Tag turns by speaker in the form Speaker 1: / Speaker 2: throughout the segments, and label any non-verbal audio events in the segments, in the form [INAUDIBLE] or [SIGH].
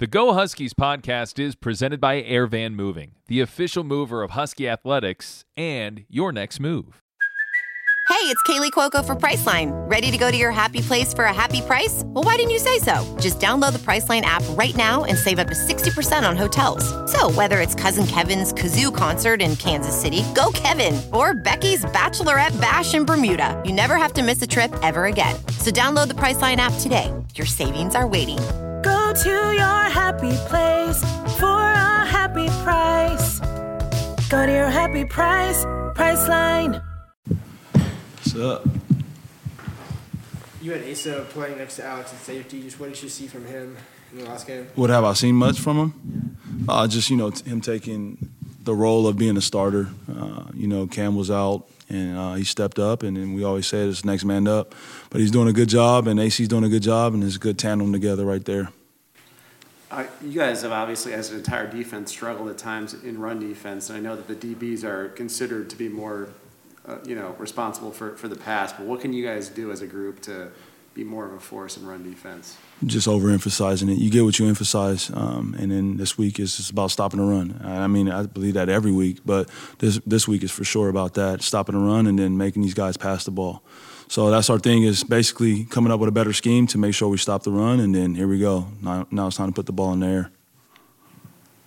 Speaker 1: The Go Huskies podcast is presented by Airvan Moving, the official mover of Husky Athletics and your next move.
Speaker 2: Hey, it's Kaley Cuoco for Priceline. Ready to go to your happy place for a happy price? Well, why didn't you say so? Just download the Priceline app right now and save up to 60% on hotels. So, whether it's Cousin Kevin's Kazoo concert in Kansas City, go Kevin, or Becky's Bachelorette Bash in Bermuda, you never have to miss a trip ever again. So, download the Priceline app today. Your savings are waiting.
Speaker 3: Go to your happy place for a happy price. Go to your happy price, Priceline.
Speaker 4: What's up?
Speaker 5: You had Asa playing next to Alex at safety. Just what did you see from him in the last game?
Speaker 4: What have I seen much from him? Uh, just you know t- him taking the role of being a starter. Uh, you know Cam was out and uh, he stepped up, and, then we always say it's next man up. But he's doing a good job, and AC's doing a good job, and it's a good tandem together right there.
Speaker 6: Uh, you guys have obviously, as an entire defense, struggled at times in run defense, and I know that the DBs are considered to be more, uh, you know, responsible for, for the pass. But what can you guys do as a group to be more of a force in run defense?
Speaker 4: Just overemphasizing it. You get what you emphasize, um, and then this week is just about stopping the run. I mean, I believe that every week, but this this week is for sure about that, stopping the run, and then making these guys pass the ball. So that's our thing is basically coming up with a better scheme to make sure we stop the run, and then here we go. Now, now it's time to put the ball in the air.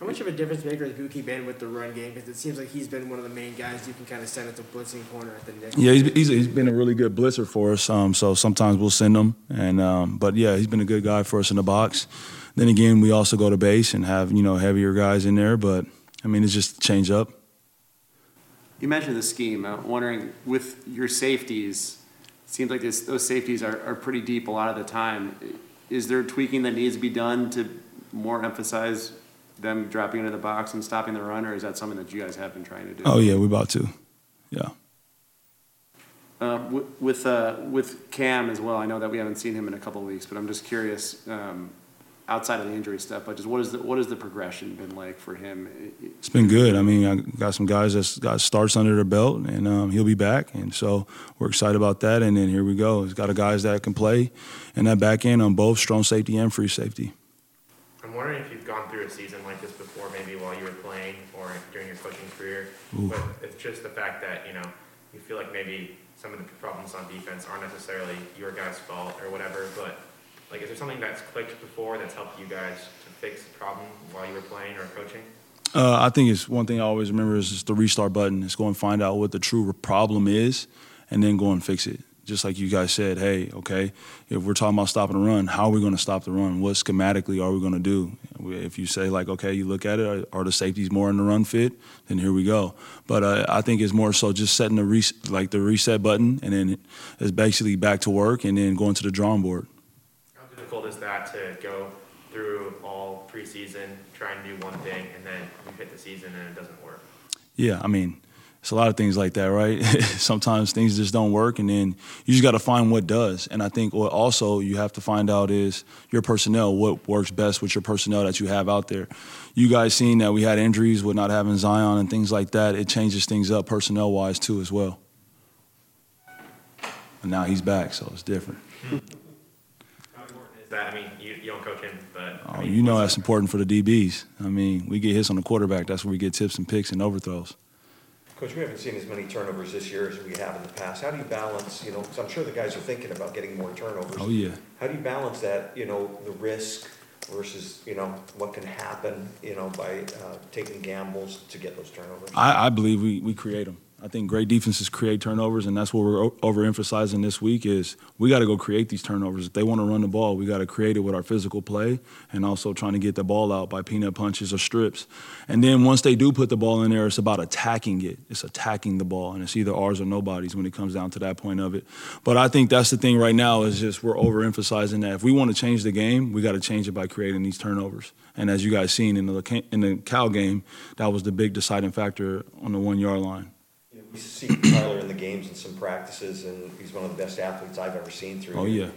Speaker 5: How much of a difference maker has Buki been with the run game? Because it seems like he's been one of the main guys you can kind of send at the blitzing corner at the nickel.
Speaker 4: Yeah, he's, he's, he's been a really good blitzer for us. Um, so sometimes we'll send him, and um, but yeah, he's been a good guy for us in the box. Then again, we also go to base and have you know heavier guys in there, but I mean it's just change up.
Speaker 6: You mentioned the scheme. I'm wondering, with your safeties, it seems like this, those safeties are, are pretty deep a lot of the time. Is there tweaking that needs to be done to more emphasize them dropping into the box and stopping the run, or is that something that you guys have been trying to do?
Speaker 4: Oh yeah, we're about to. Yeah.
Speaker 6: Uh, wi- with uh, with Cam as well, I know that we haven't seen him in a couple of weeks, but I'm just curious, um, outside of the injury stuff, but just what is the what has the progression been like for him?
Speaker 4: It's been good. I mean, I got some guys that's got starts under their belt, and um, he'll be back, and so we're excited about that. And then here we go. He's got a guys that can play, and that back end on both strong safety and free safety.
Speaker 7: I'm wondering if you've gone through a season like this before, maybe while you were playing or during your coaching career.
Speaker 4: Ooh.
Speaker 7: But it's just the fact that you know you feel like maybe some of the problems on defense aren't necessarily your guys' fault or whatever. But like, is there something that's clicked before that's helped you guys to fix the problem while you were playing or coaching?
Speaker 4: Uh, I think it's one thing I always remember is the restart button. It's go and find out what the true problem is, and then go and fix it. Just like you guys said, hey, okay, if we're talking about stopping the run, how are we going to stop the run? What schematically are we going to do? If you say like, okay, you look at it, are, are the safeties more in the run fit? Then here we go. But uh, I think it's more so just setting the res- like the reset button, and then it's basically back to work, and then going to the drawing board.
Speaker 7: That to go through all preseason, try and do one thing, and then you hit the season and it doesn't work?
Speaker 4: Yeah, I mean, it's a lot of things like that, right? [LAUGHS] Sometimes things just don't work, and then you just got to find what does. And I think what also you have to find out is your personnel, what works best with your personnel that you have out there. You guys seen that we had injuries with not having Zion and things like that. It changes things up personnel wise too as well. And now he's back, so it's different. Hmm.
Speaker 7: How important is that? I mean, you, you don't coach him, but.
Speaker 4: Oh,
Speaker 7: I mean,
Speaker 4: you know that's important for the DBs. I mean, we get hits on the quarterback. That's where we get tips and picks and overthrows.
Speaker 8: Coach, we haven't seen as many turnovers this year as we have in the past. How do you balance, you know, because I'm sure the guys are thinking about getting more turnovers.
Speaker 4: Oh yeah.
Speaker 8: How do you balance that, you know, the risk versus, you know, what can happen, you know, by uh, taking gambles to get those turnovers?
Speaker 4: I, I believe we, we create them. I think great defenses create turnovers, and that's what we're overemphasizing this week is we got to go create these turnovers. If they want to run the ball, we got to create it with our physical play and also trying to get the ball out by peanut punches or strips. And then once they do put the ball in there, it's about attacking it. It's attacking the ball, and it's either ours or nobody's when it comes down to that point of it. But I think that's the thing right now is just we're overemphasizing that if we want to change the game, we got to change it by creating these turnovers. And as you guys seen in the in the Cal game, that was the big deciding factor on the one yard line.
Speaker 8: We see Tyler in the games and some practices, and he's one of the best athletes I've ever seen through.
Speaker 4: Oh, yeah.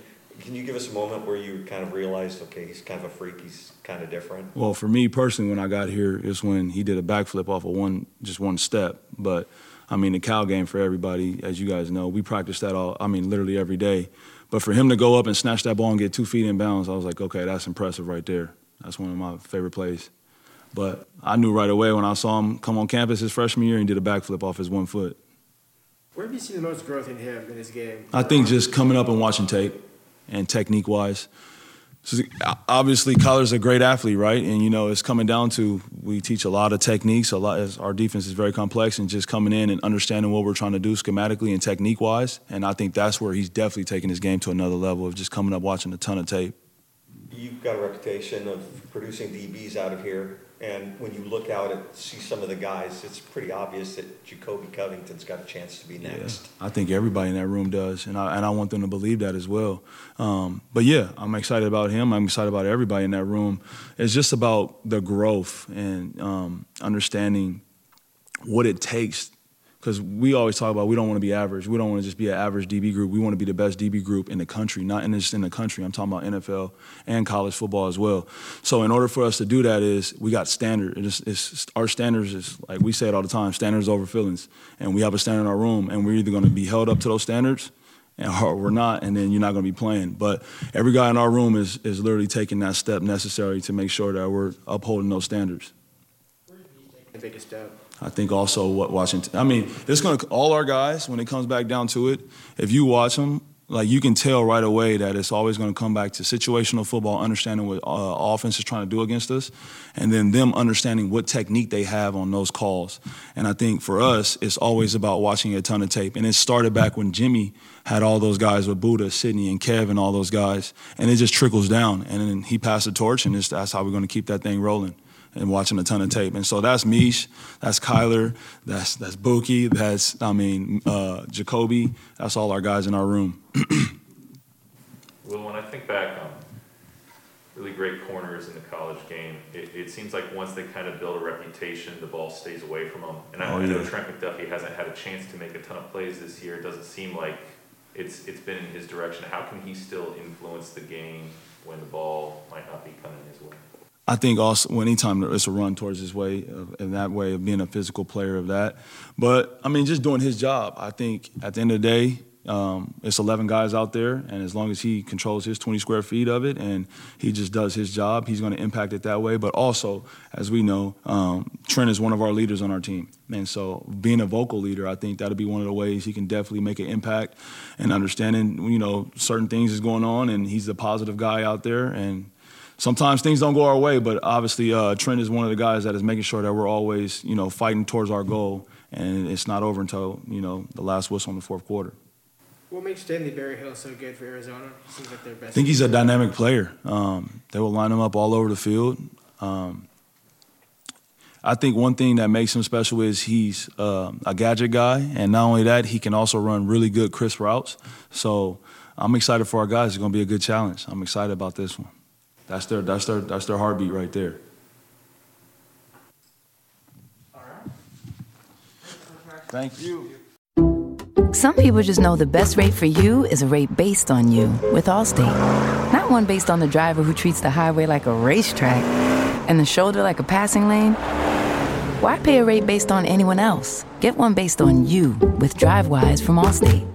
Speaker 8: Can you give us a moment where you kind of realized, okay, he's kind of a freak, he's kind of different?
Speaker 4: Well, for me personally, when I got here, is when he did a backflip off of one, just one step. But I mean, the Cal game for everybody, as you guys know, we practice that all. I mean, literally every day. But for him to go up and snatch that ball and get two feet in bounds, I was like, okay, that's impressive right there. That's one of my favorite plays. But I knew right away when I saw him come on campus his freshman year and did a backflip off his one foot.
Speaker 5: Where have you seen the most growth in him in his game?
Speaker 4: I think just coming up and watching tape and technique wise. So obviously, Kyler's a great athlete, right? And you know, it's coming down to we teach a lot of techniques. A lot. Our defense is very complex, and just coming in and understanding what we're trying to do schematically and technique wise. And I think that's where he's definitely taking his game to another level of just coming up, watching a ton of tape.
Speaker 8: You've got a reputation of producing DBs out of here, and when you look out and see some of the guys, it's pretty obvious that Jacobe Covington's got a chance to be next.
Speaker 4: I think everybody in that room does, and I and I want them to believe that as well. Um, but yeah, I'm excited about him. I'm excited about everybody in that room. It's just about the growth and um, understanding what it takes. Because we always talk about we don't want to be average. We don't want to just be an average DB group. We want to be the best DB group in the country, not in just in the country. I'm talking about NFL and college football as well. So in order for us to do that, is we got standard. It's, it's our standards is like we say it all the time. Standards over feelings, and we have a standard in our room, and we're either going to be held up to those standards and or we're not, and then you're not going to be playing. But every guy in our room is is literally taking that step necessary to make sure that we're upholding those standards.
Speaker 5: The biggest step.
Speaker 4: I think also what Washington. I mean, it's going to all our guys when it comes back down to it. If you watch them, like you can tell right away that it's always going to come back to situational football, understanding what uh, offense is trying to do against us, and then them understanding what technique they have on those calls. And I think for us, it's always about watching a ton of tape. And it started back when Jimmy had all those guys with Budda, Sidney, and Kev, and all those guys, and it just trickles down. And then he passed the torch, and that's how we're going to keep that thing rolling and watching a ton of tape. And so that's Mish, that's Kyler, that's that's Buki, that's I mean uh, Jacobe. That's all our guys in our room. [CLEARS THROAT]
Speaker 1: Well, when I think back on really great corners in the college game, it, it seems like once they kind of build a reputation, the ball stays away from them. And I,
Speaker 4: Oh,
Speaker 1: I know. Trent McDuffie hasn't had a chance to make a ton of plays this year. It doesn't seem like it's it's been in his direction. How can he still influence the game when the ball might not be coming his way?
Speaker 4: I think also anytime it's a run towards his way, of, in that way of being a physical player of that. But I mean, just doing his job. I think at the end of the day, um, it's 11 guys out there, and as long as he controls his 20 square feet of it and he just does his job, he's going to impact it that way. But also, as we know, um, Trent is one of our leaders on our team, and so being a vocal leader, I think that'll be one of the ways he can definitely make an impact and understanding, you know, certain things is going on, and he's the positive guy out there, and sometimes things don't go our way, but obviously uh, Trent is one of the guys that is making sure that we're always, you know, fighting towards our goal, and it's not over until you know the last whistle in the fourth quarter.
Speaker 5: What makes Stanley Berryhill so good for Arizona? Seems like their best.
Speaker 4: I think he's a dynamic player. Um, they will line him up all over the field. Um, I think one thing that makes him special is he's uh, a gadget guy, and not only that, he can also run really good crisp routes. So I'm excited for our guys. It's going to be a good challenge. I'm excited about this one. That's their that's their that's their heartbeat right there. All right. Thank you.
Speaker 9: Some people just know the best rate for you is a rate based on you with Allstate. Not one based on the driver who treats the highway like a racetrack and the shoulder like a passing lane. Why pay a rate based on anyone else? Get one based on you with DriveWise from Allstate.